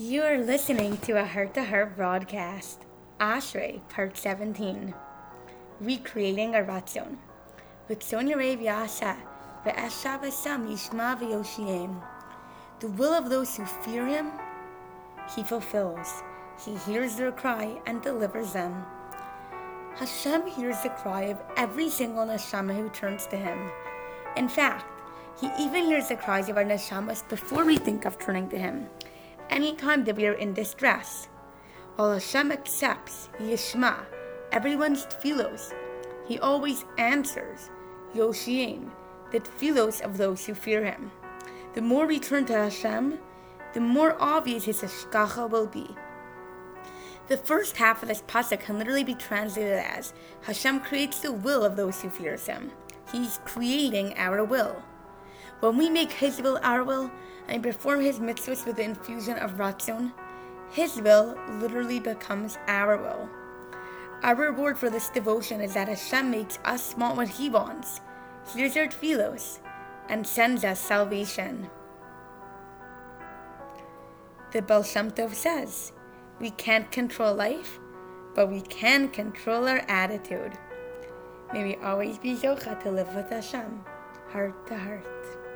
You are listening to a Heart to Heart broadcast, Ashrei, Part 17, Recreating a Ratzon, with Sonia Ray Vyasa, Ve'eshav Esam Yishma V'yoshiem. The will of those who fear him, he fulfills. He hears their cry and delivers them. Hashem hears the cry of every single neshama who turns to him. In fact, he even hears the cries of our neshamas before we think of turning to him anytime that we are in distress. While Hashem accepts Yishma, everyone's tefillos, He always answers Yoshiem, the tefillos of those who fear Him. The more we turn to Hashem, the more obvious His hashgacha will be. The first half of this pasuk can literally be translated as Hashem creates the will of those who fear Him. He's creating our will. When we make His will our will and perform His mitzvahs with the infusion of Ratzon, His will literally becomes our will. Our reward for this devotion is that Hashem makes us want what He wants, hears our tefillos, and sends us salvation. The Baal Shem Tov says, we can't control life, but we can control our attitude. May we always be Zocha to live with Hashem, heart to heart.